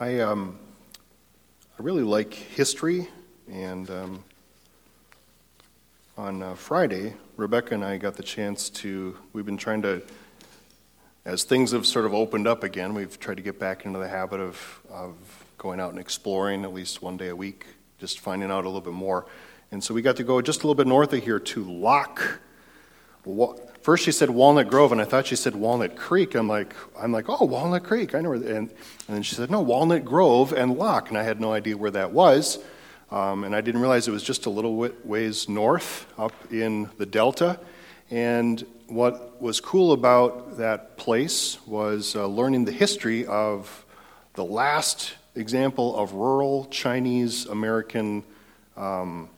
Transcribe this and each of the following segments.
I, um, I really like history, and um, on uh, Friday, Rebecca and I got the chance to, we've been trying to, as things have sort of opened up again, we've tried to get back into the habit of, of going out and exploring at least one day a week, just finding out a little bit more. And so we got to go just a little bit north of here to Locke. First she said Walnut Grove, and I thought she said Walnut Creek. I'm like, I'm like, oh, Walnut Creek. I know where. And, and then she said, no, Walnut Grove and Locke, and I had no idea where that was. Um, and I didn't realize it was just a little ways north up in the Delta. And what was cool about that place was uh, learning the history of the last example of rural Chinese American um,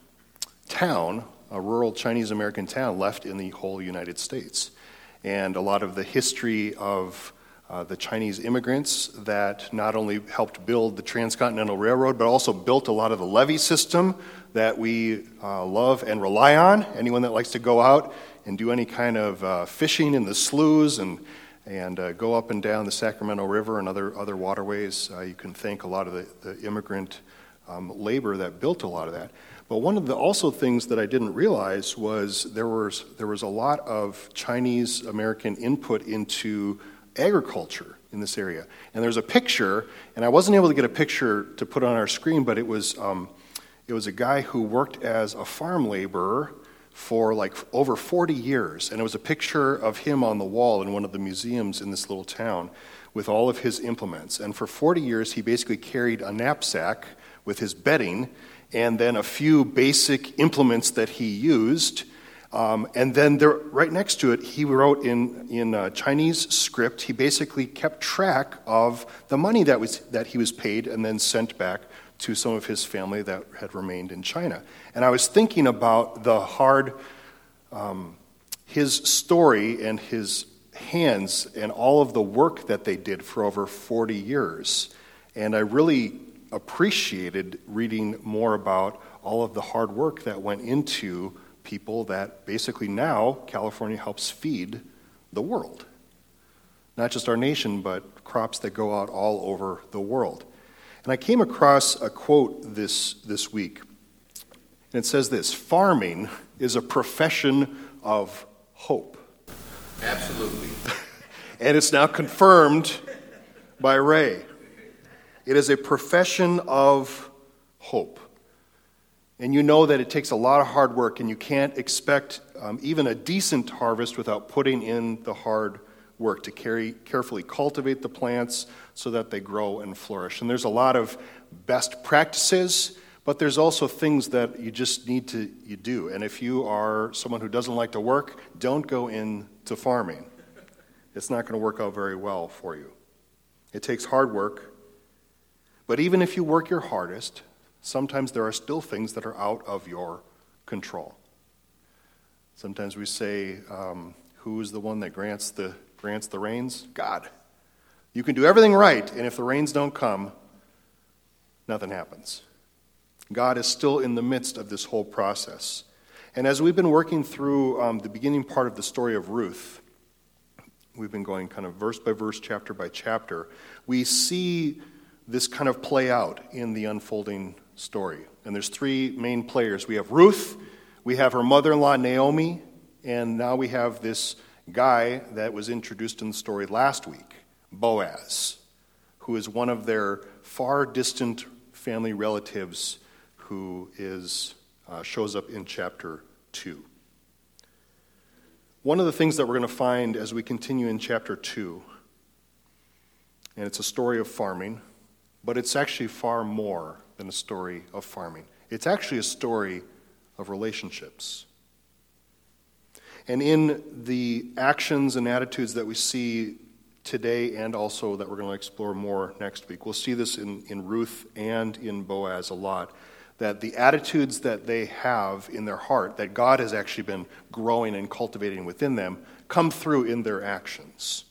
town a rural Chinese American town left in the whole United States. And a lot of the history of uh, the Chinese immigrants that not only helped build the Transcontinental Railroad, but also built a lot of the levee system that we uh, love and rely on. Anyone that likes to go out and do any kind of uh, fishing in the sloughs and, and uh, go up and down the Sacramento River and other, other waterways, uh, you can thank a lot of the, the immigrant um, labor that built a lot of that. But one of the also things that I didn't realize was there was there was a lot of Chinese American input into agriculture in this area. And there's a picture, and I wasn't able to get a picture to put on our screen, but it was um, it was a guy who worked as a farm laborer for like over 40 years, and it was a picture of him on the wall in one of the museums in this little town with all of his implements. And for 40 years, he basically carried a knapsack with his bedding and then a few basic implements that he used. Um, and then there, right next to it, he wrote in, in uh, Chinese script, he basically kept track of the money that, was, that he was paid and then sent back to some of his family that had remained in China. And I was thinking about the hard, um, his story and his hands and all of the work that they did for over 40 years. And I really appreciated reading more about all of the hard work that went into people that basically now California helps feed the world. Not just our nation, but crops that go out all over the world. And I came across a quote this, this week. And it says this Farming is a profession of hope. Absolutely. and it's now confirmed by Ray. It is a profession of hope. And you know that it takes a lot of hard work, and you can't expect um, even a decent harvest without putting in the hard work to carry, carefully cultivate the plants so that they grow and flourish. And there's a lot of best practices, but there's also things that you just need to you do. And if you are someone who doesn't like to work, don't go into farming. It's not going to work out very well for you. It takes hard work, but even if you work your hardest, sometimes there are still things that are out of your control. Sometimes we say, um, Who is the one that grants the, grants the rains? God. You can do everything right, and if the rains don't come, nothing happens. God is still in the midst of this whole process. And as we've been working through um, the beginning part of the story of Ruth, we've been going kind of verse by verse, chapter by chapter, we see this kind of play out in the unfolding story. And there's three main players. We have Ruth, we have her mother-in-law Naomi, and now we have this guy that was introduced in the story last week, Boaz, who is one of their far distant family relatives who is uh, shows up in chapter 2. One of the things that we're going to find as we continue in chapter 2, and it's a story of farming, but it's actually far more than a story of farming. It's actually a story of relationships. And in the actions and attitudes that we see today and also that we're going to explore more next week, we'll see this in, in Ruth and in Boaz a lot. That the attitudes that they have in their heart, that God has actually been growing and cultivating within them, come through in their actions.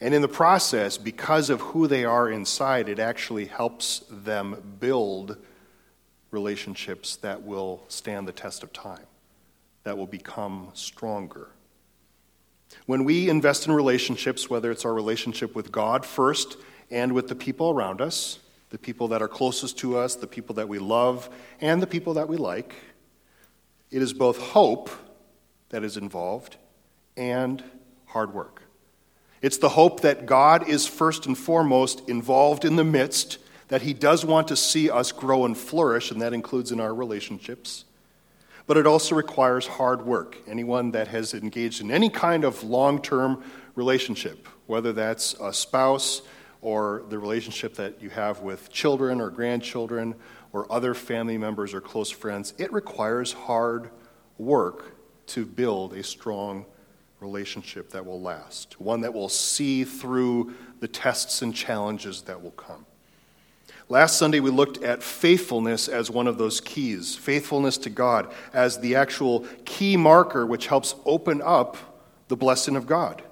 And in the process, because of who they are inside, it actually helps them build relationships that will stand the test of time, that will become stronger. When we invest in relationships, whether it's our relationship with God first and with the people around us, the people that are closest to us, the people that we love, and the people that we like. It is both hope that is involved and hard work. It's the hope that God is first and foremost involved in the midst, that He does want to see us grow and flourish, and that includes in our relationships. But it also requires hard work. Anyone that has engaged in any kind of long term relationship, whether that's a spouse or the relationship that you have with children or grandchildren or other family members or close friends, it requires hard work to build a strong relationship that will last, one that will see through the tests and challenges that will come. Last Sunday, we looked at faithfulness as one of those keys, faithfulness to God as the actual key marker which helps open up the blessing of God.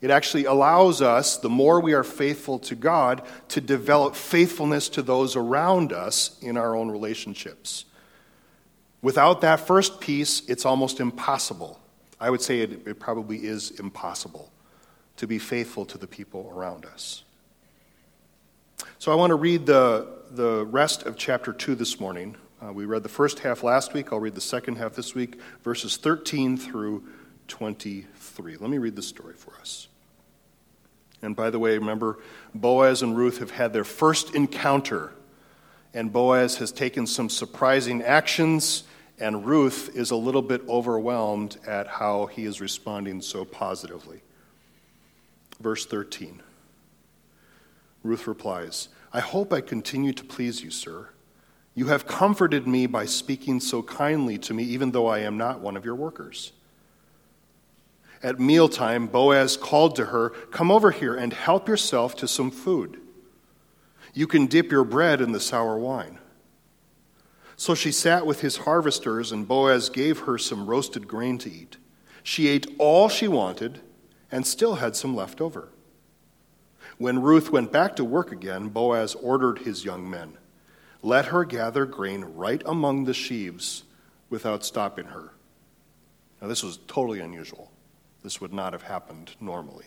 It actually allows us, the more we are faithful to God, to develop faithfulness to those around us in our own relationships. Without that first piece, it's almost impossible. I would say it, it, probably is impossible to be faithful to the people around us. So I want to read the, the rest of chapter 2 this morning. Uh, we read the first half last week. I'll read the second half this week, verses 13 through 23. Let me read the story for us. And by the way, remember, Boaz and Ruth have had their first encounter, and Boaz has taken some surprising actions, and Ruth is a little bit overwhelmed at how he is responding so positively. Verse 13 Ruth replies, I hope I continue to please you, sir. You have comforted me by speaking so kindly to me, even though I am not one of your workers. At mealtime, Boaz called to her, Come over here and help yourself to some food. You can dip your bread in the sour wine. So she sat with his harvesters, and Boaz gave her some roasted grain to eat. She ate all she wanted and still had some left over. When Ruth went back to work again, Boaz ordered his young men Let her gather grain right among the sheaves without stopping her. Now, this was totally unusual. This would not have happened normally.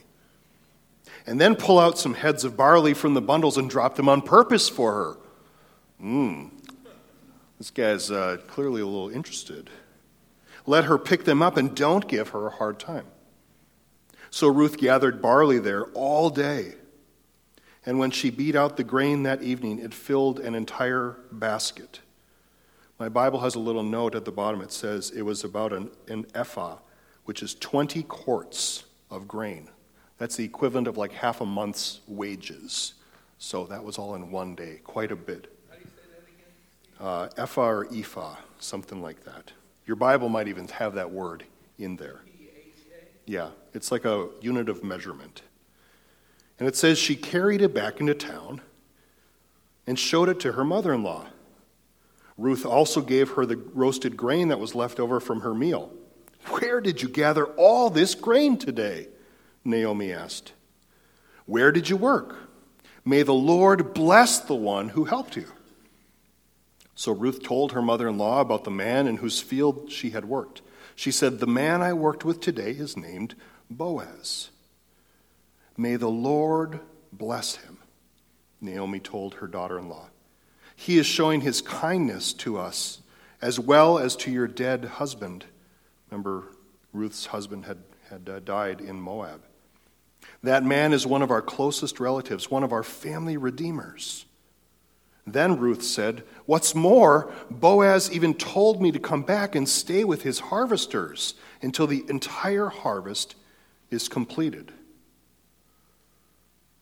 And then pull out some heads of barley from the bundles and drop them on purpose for her. Mmm. This guy's uh, clearly a little interested. Let her pick them up and don't give her a hard time. So Ruth gathered barley there all day. And when she beat out the grain that evening, it filled an entire basket. My Bible has a little note at the bottom. It says it was about an, an ephah which is 20 quarts of grain. That's the equivalent of like half a month's wages. So that was all in one day, quite a bit. Uh, ephah or ephah, something like that. Your Bible might even have that word in there. Yeah, it's like a unit of measurement. And it says she carried it back into town and showed it to her mother in law. Ruth also gave her the roasted grain that was left over from her meal. Where did you gather all this grain today? Naomi asked. Where did you work? May the Lord bless the one who helped you. So Ruth told her mother in law about the man in whose field she had worked. She said, The man I worked with today is named Boaz. May the Lord bless him, Naomi told her daughter in law. He is showing his kindness to us as well as to your dead husband Remember, Ruth's husband had, had uh, died in Moab. That man is one of our closest relatives, one of our family redeemers. Then Ruth said, What's more, Boaz even told me to come back and stay with his harvesters until the entire harvest is completed.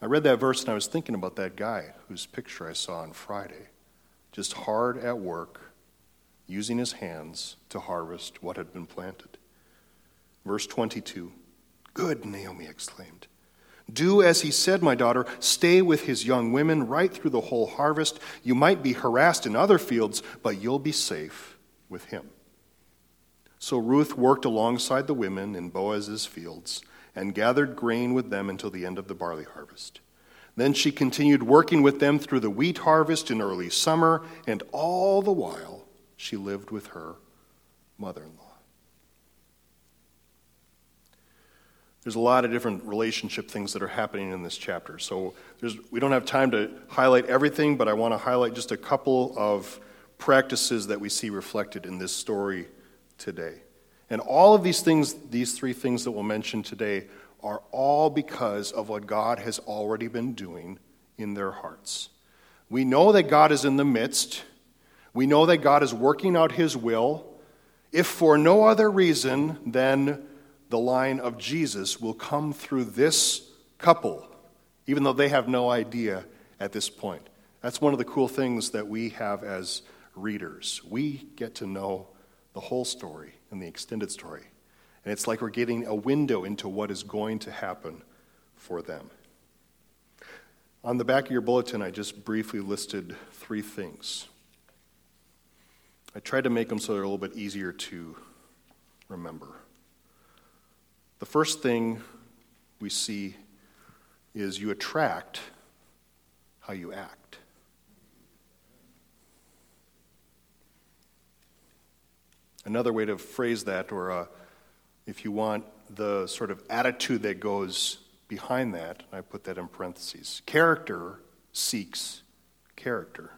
I read that verse and I was thinking about that guy whose picture I saw on Friday, just hard at work, using his hands to harvest what had been planted. Verse 22 Good, Naomi exclaimed. Do as he said, my daughter. Stay with his young women right through the whole harvest. You might be harassed in other fields, but you'll be safe with him. So Ruth worked alongside the women in Boaz's fields and gathered grain with them until the end of the barley harvest. Then she continued working with them through the wheat harvest in early summer, and all the while she lived with her mother in law. There's a lot of different relationship things that are happening in this chapter. So we don't have time to highlight everything, but I want to highlight just a couple of practices that we see reflected in this story today. And all of these things, these three things that we'll mention today, are all because of what God has already been doing in their hearts. We know that God is in the midst. We know that God is working out his will, if for no other reason than the line of Jesus will come through this couple, even though they have no idea at this point. That's one of the cool things that we have as readers. We get to know the whole story and the extended story. And it's like we're getting a window into what is going to happen for them. On the back of your bulletin, I just briefly listed three things. I tried to make them so they're a little bit easier to remember. The first thing we see is you attract how you act. Another way to phrase that, or uh, if you want the sort of attitude that goes behind that, I put that in parentheses. Character seeks character.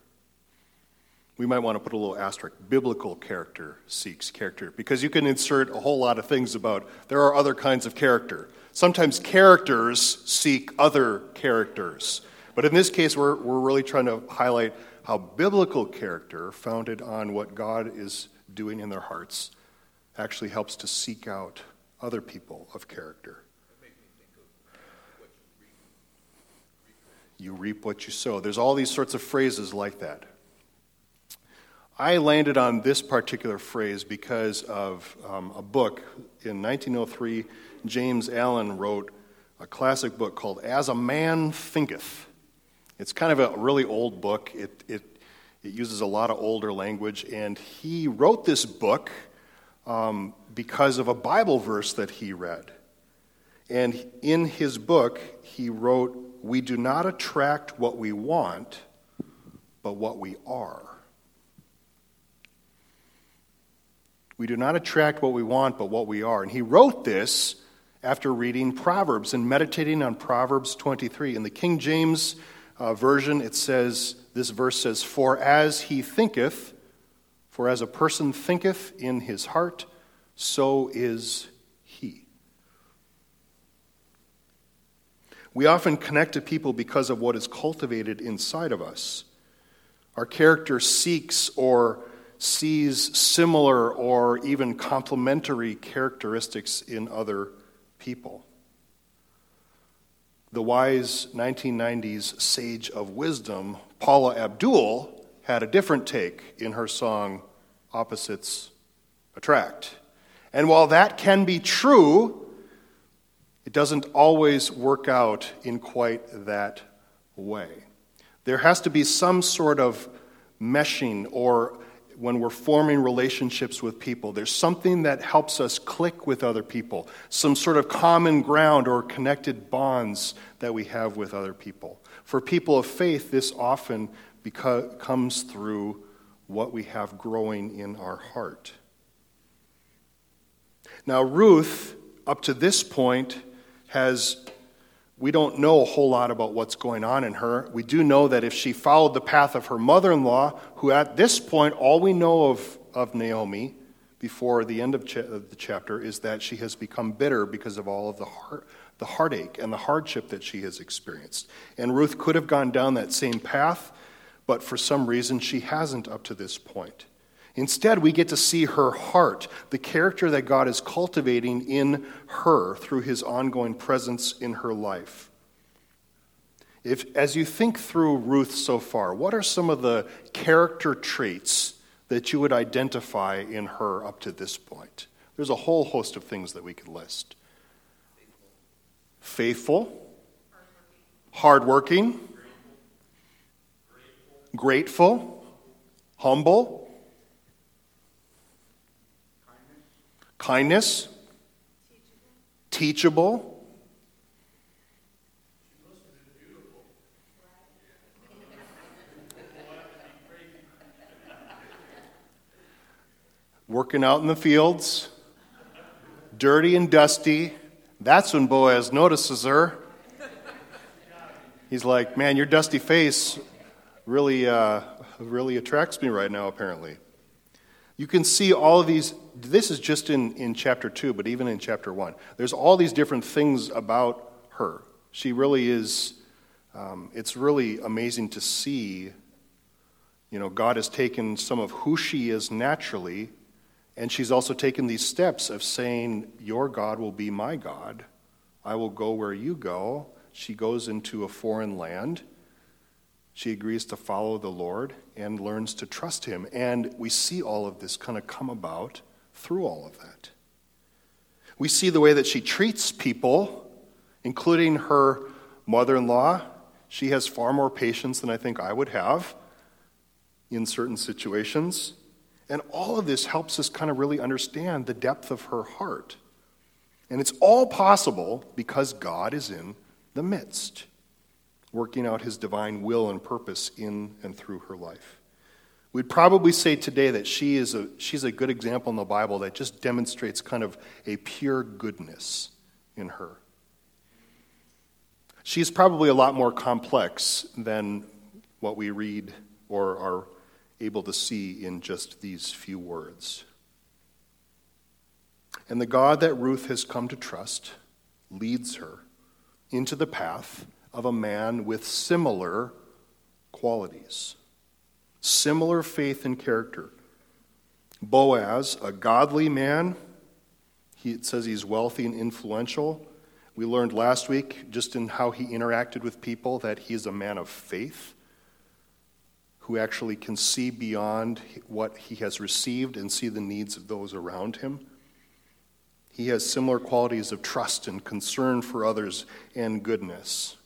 We might want to put a little asterisk. Biblical character seeks character. Because you can insert a whole lot of things about there are other kinds of character. Sometimes characters seek other characters. But in this case, we're, we're really trying to highlight how biblical character, founded on what God is doing in their hearts, actually helps to seek out other people of character. You reap what you sow. There's all these sorts of phrases like that. I landed on this particular phrase because of um, a book. In 1903, James Allen wrote a classic book called As a Man Thinketh. It's kind of a really old book. It, it, it uses a lot of older language, and he wrote this book um, because of a Bible verse that he read. And in his book, he wrote, we do not attract what we want, but what we are. We do not attract what we want, but what we are. And he wrote this after reading Proverbs and meditating on Proverbs 23. In the King James uh, Version, it says, this verse says, For as he thinketh, for as a person thinketh in his heart, so is he. We often connect to people because of what is cultivated inside of us. Our character seeks or sees similar or even complementary characteristics in other people. The wise 1990s sage of wisdom, Paula Abdul, had a different take in her song Opposites Attract. And while that can be true, it doesn't always work out in quite that way. There has to be some sort of meshing or when we're forming relationships with people, there's something that helps us click with other people, some sort of common ground or connected bonds that we have with other people. For people of faith, this often beca- comes through what we have growing in our heart. Now, Ruth, up to this point, has we don't know a whole lot about what's going on in her. We do know that if she followed the path of her mother in law, who at this point, all we know of, of Naomi before the end of, cha- of, the chapter is that she has become bitter because of all of the, heart, the heartache and the hardship that she has experienced. And Ruth could have gone down that same path, but for some reason she hasn't up to this point. Instead, we get to see her heart, the character that God is cultivating in her through his ongoing presence in her life. If, as you think through Ruth so far, what are some of the character traits that you would identify in her up to this point? There's a whole host of things that we could list. Faithful, hardworking, grateful, humble kindness, teachable. Working out in the fields, dirty and dusty, That's when Boaz notices her. He's like, Man, your dusty face really, uh, really attracts me right now, apparently. You can see all of these. This is just in, in chapter 2, but even in chapter 1. There's all these different things about her. She really is, um, it's really amazing to see. You know, God has taken some of who she is naturally, and she's also taken these steps of saying, Your God will be my God. I will go where you go. She goes into a foreign land. She agrees to follow the Lord and learns to trust him. And we see all of this kind of come about through all of that. We see the way that she treats people, including her mother in law. She has far more patience than I think I would have in certain situations. And all of this helps us kind of really understand the depth of her heart. And it's all possible because God is in the midst working out his divine will and purpose in and through her life. We'd probably say today that she is a, she's a good example in the Bible that just demonstrates kind of a pure goodness in her. She's probably a lot more complex than what we read or are able to see in just these few words. And the God that Ruth has come to trust leads her into the path of a man with similar qualities, similar faith and character. Boaz, a godly man, he, says he's wealthy and influential. We learned last week, just in how he interacted with people, that he's a man of faith who actually can see beyond what he has received and see the needs of those around him. He has similar qualities of trust and concern for others and goodness.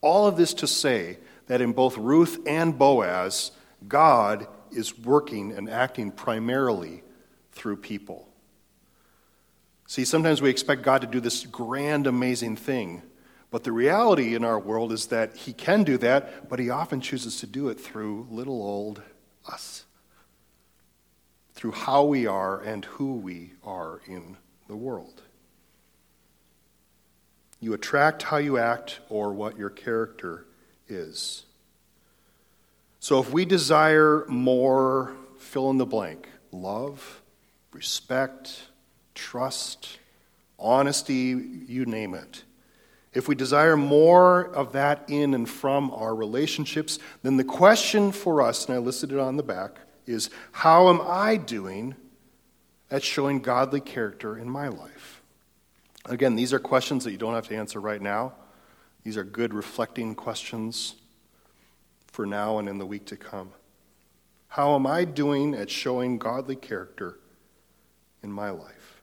All of this to say that in both Ruth and Boaz, God is working and acting primarily through people. See, sometimes we expect God to do this grand, amazing thing. But the reality in our world is that He can do that, but He often chooses to do it through little old us, through how we are and who we are in the world. You attract how you act or what your character is. So if we desire more, fill in the blank love, respect, trust, honesty, you name it. If we desire more of that in and from our relationships, then the question for us, and I listed it on the back, is how am I doing at showing godly character in my life? Again, these are questions that you don't have to answer right now. These are good reflecting questions for now and in the week to come. How am I doing at showing godly character in my life?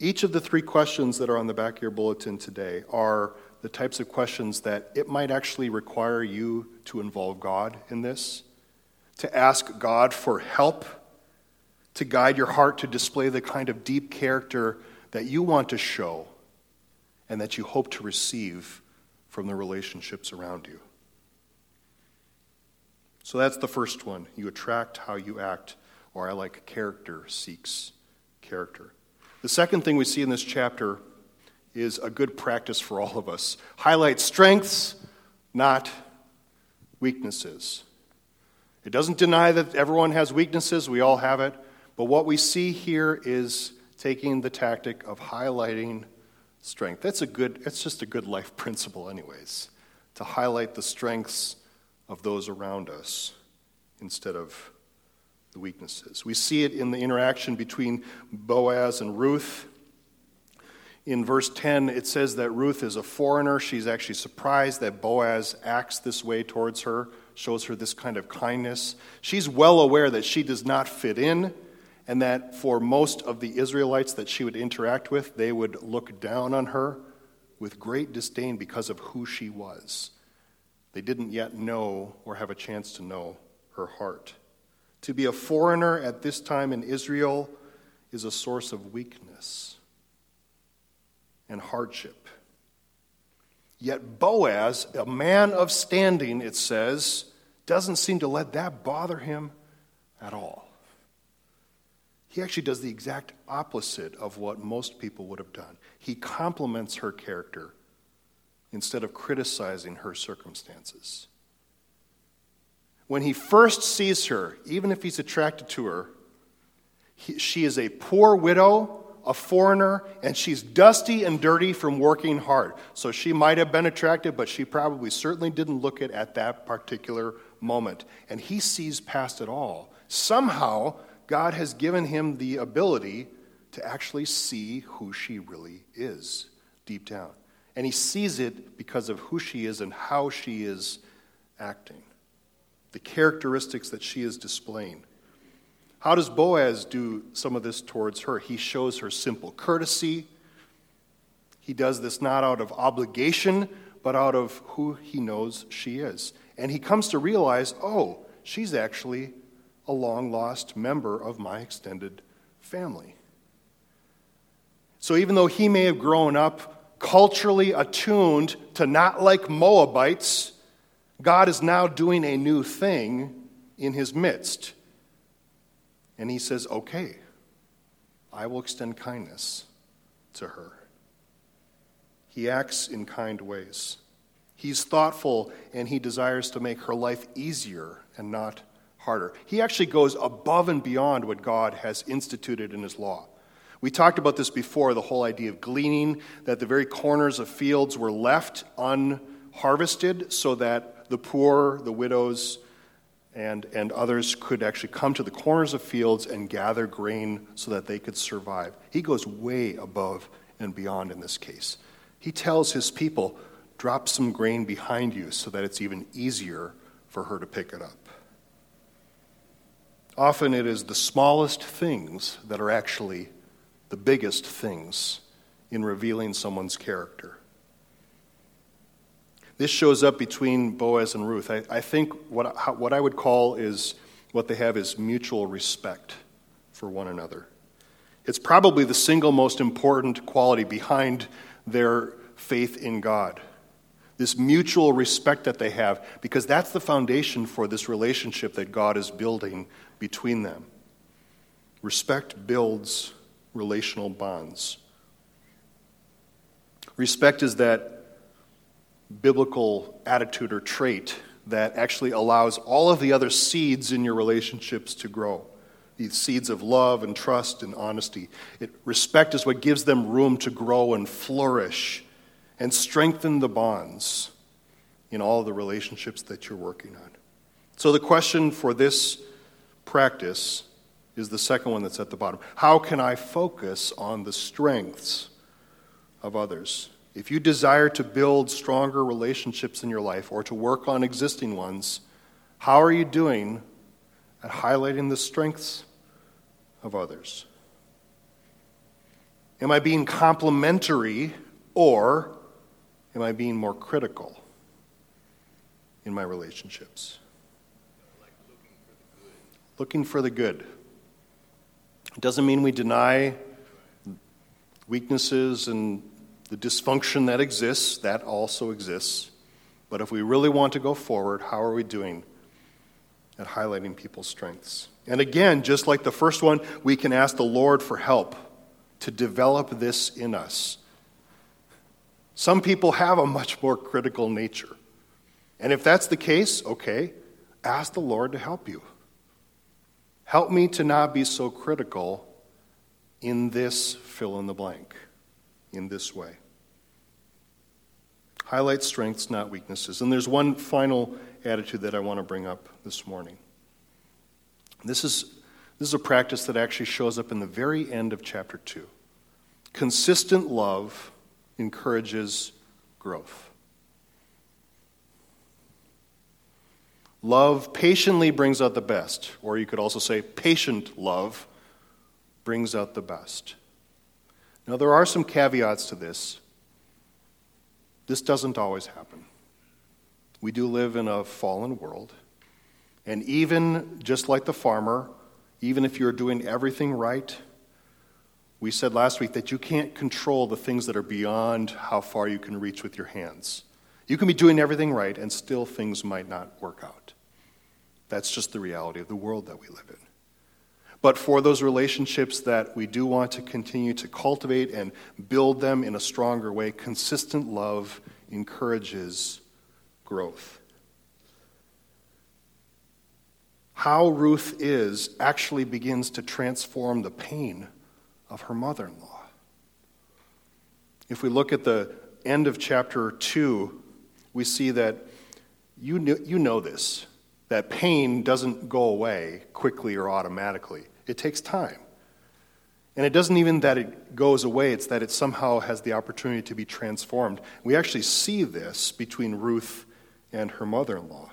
Each of the three questions that are on the back of your bulletin today are the types of questions that it might actually require you to involve God in this, to ask God for help to guide your heart to display the kind of deep character that you want to show and that you hope to receive from the relationships around you. So that's the first one. You attract how you act, or I like character seeks character. The second thing we see in this chapter is a good practice for all of us. Highlight strengths, not weaknesses. It doesn't deny that everyone has weaknesses, we all have it. But what we see here is taking the tactic of highlighting strength. That's a good, it's just a good life principle, anyways, to highlight the strengths of those around us instead of the weaknesses. We see it in the interaction between Boaz and Ruth. In verse 10, it says that Ruth is a foreigner. She's actually surprised that Boaz acts this way towards her, shows her this kind of kindness. She's well aware that she does not fit in and that for most of the Israelites that she would interact with, they would look down on her with great disdain because of who she was. They didn't yet know or have a chance to know her heart. To be a foreigner at this time in Israel is a source of weakness and hardship. Yet Boaz, a man of standing, it says, doesn't seem to let that bother him at all. He actually does the exact opposite of what most people would have done. He compliments her character instead of criticizing her circumstances. When he first sees her, even if he's attracted to her, he, she is a poor widow, a foreigner, and she's dusty and dirty from working hard. So she might have been attractive, but she probably certainly didn't look it at that particular moment. And he sees past it all. Somehow, God has given him the ability to actually see who she really is deep down. And he sees it because of who she is and how she is acting, the characteristics that she is displaying. How does Boaz do some of this towards her? He shows her simple courtesy. He does this not out of obligation, but out of who he knows she is. And he comes to realize oh, she's actually a long lost member of my extended family. So even though he may have grown up culturally attuned to not like Moabites, God is now doing a new thing in his midst. And he says, Okay, I will extend kindness to her. He acts in kind ways. He's thoughtful and he desires to make her life easier and not harder. He actually goes above and beyond what God has instituted in his law. We talked about this before the whole idea of gleaning, that the very corners of fields were left unharvested so that the poor, the widows, and, and others could actually come to the corners of fields and gather grain so that they could survive. He goes way above and beyond in this case. He tells his people, drop some grain behind you so that it's even easier for her to pick it up. Often it is the smallest things that are actually the biggest things in revealing someone's character. This shows up between Boaz and Ruth. I, I think what, how, what I would call is what they have is mutual respect for one another. It's probably the single most important quality behind their faith in God. This mutual respect that they have, because that's the foundation for this relationship that God is building between them. Respect builds relational bonds. Respect is that biblical attitude or trait that actually allows all of the other seeds in your relationships to grow. These seeds of love and trust and honesty. It, respect is what gives them room to grow and flourish and strengthen the bonds in all the relationships that you're working on. So, the question for this practice is the second one that's at the bottom. How can I focus on the strengths of others? If you desire to build stronger relationships in your life or to work on existing ones, how are you doing at highlighting the strengths of others? Am I being complimentary or am I being more critical in my relationships? Looking for the good. It doesn't mean we deny weaknesses and the dysfunction that exists, that also exists. But if we really want to go forward, how are we doing at highlighting people's strengths? And again, just like the first one, we can ask the Lord for help to develop this in us. Some people have a much more critical nature. And if that's the case, okay, ask the Lord to help you. Help me to not be so critical in this fill in the blank, in this way. Highlight strengths, not weaknesses. And there's one final attitude that I want to bring up this morning. This is, this is a practice that actually shows up in the very end of chapter 2. Consistent love encourages growth. Love patiently brings out the best, or you could also say patient love brings out the best. Now, there are some caveats to this. This doesn't always happen. We do live in a fallen world. And even just like the farmer, even if you're doing everything right, we said last week that you can't control the things that are beyond how far you can reach with your hands. You can be doing everything right, and still things might not work out. That's just the reality of the world that we live in. But for those relationships that we do want to continue to cultivate and build them in a stronger way, consistent love encourages growth. How Ruth is actually begins to transform the pain of her mother in law. If we look at the end of chapter 2, we see that you know, you know this that pain doesn't go away quickly or automatically. It takes time. And it doesn't even that it goes away, it's that it somehow has the opportunity to be transformed. We actually see this between Ruth and her mother in law.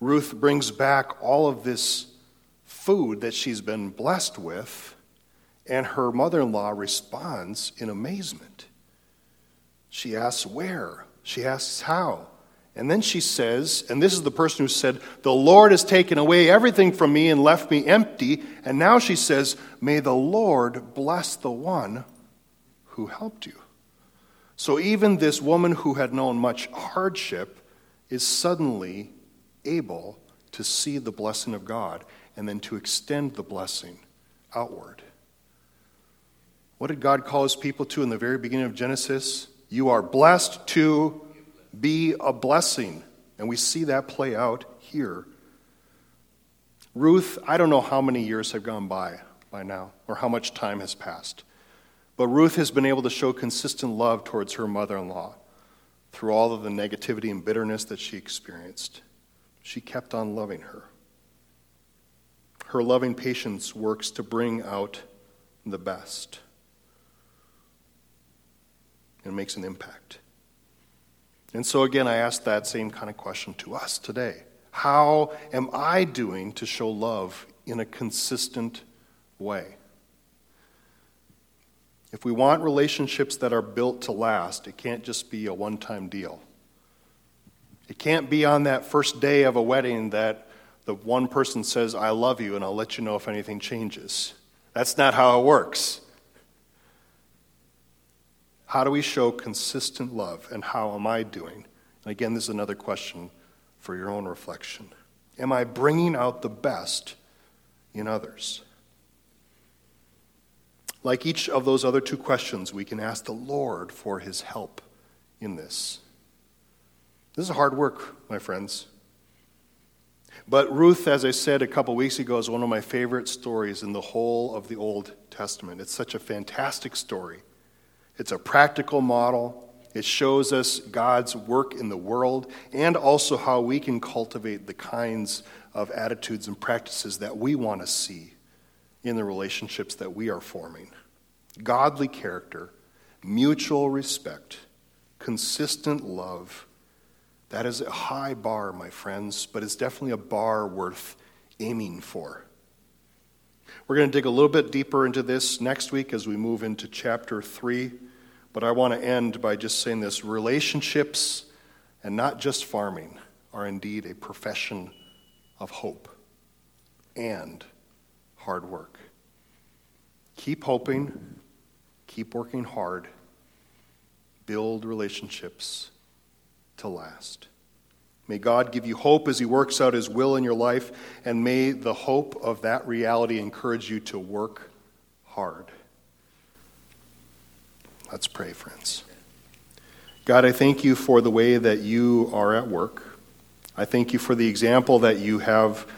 Ruth brings back all of this food that she's been blessed with, and her mother in law responds in amazement. She asks, Where? She asks, How? And then she says, and this is the person who said, The Lord has taken away everything from me and left me empty. And now she says, May the Lord bless the one who helped you. So even this woman who had known much hardship is suddenly able to see the blessing of God and then to extend the blessing outward. What did God call his people to in the very beginning of Genesis? You are blessed to be a blessing. And we see that play out here. Ruth, I don't know how many years have gone by by now or how much time has passed. But Ruth has been able to show consistent love towards her mother in law through all of the negativity and bitterness that she experienced. She kept on loving her. Her loving patience works to bring out the best and makes an impact. And so, again, I ask that same kind of question to us today. How am I doing to show love in a consistent way? If we want relationships that are built to last, it can't just be a one time deal. It can't be on that first day of a wedding that the one person says, I love you, and I'll let you know if anything changes. That's not how it works. How do we show consistent love, and how am I doing? And again, this is another question for your own reflection. Am I bringing out the best in others? Like each of those other two questions, we can ask the Lord for his help in this. This is hard work, my friends. But Ruth, as I said a couple weeks ago, is one of my favorite stories in the whole of the Old Testament. It's such a fantastic story. It's a practical model. It shows us God's work in the world and also how we can cultivate the kinds of attitudes and practices that we want to see in the relationships that we are forming. Godly character, mutual respect, consistent love. That is a high bar, my friends, but it's definitely a bar worth aiming for. We're going to dig a little bit deeper into this next week as we move into chapter 3. But I want to end by just saying this relationships and not just farming are indeed a profession of hope and hard work. Keep hoping, keep working hard, build relationships to last. May God give you hope as He works out His will in your life, and may the hope of that reality encourage you to work hard. Let's pray, friends. God, I thank you for the way that you are at work. I thank you for the example that you have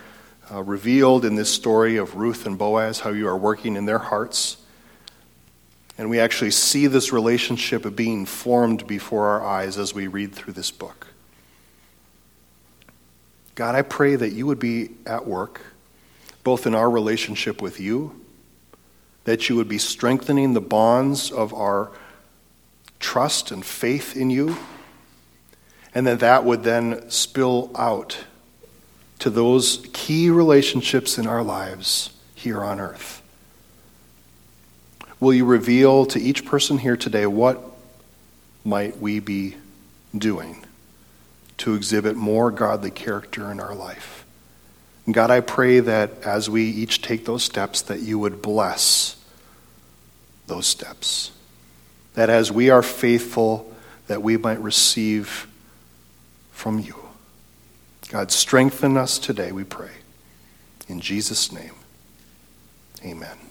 uh, revealed in this story of Ruth and Boaz, how you are working in their hearts. And we actually see this relationship being formed before our eyes as we read through this book. God, I pray that you would be at work, both in our relationship with you that you would be strengthening the bonds of our trust and faith in you, and that that would then spill out to those key relationships in our lives here on earth. Will you reveal to each person here today what might we be doing to exhibit more godly character in our life? And God, I pray that as we each take those steps, that you would bless those steps. That as we are faithful, that we might receive from you. God, strengthen us today, we pray. In Jesus' name, Amen.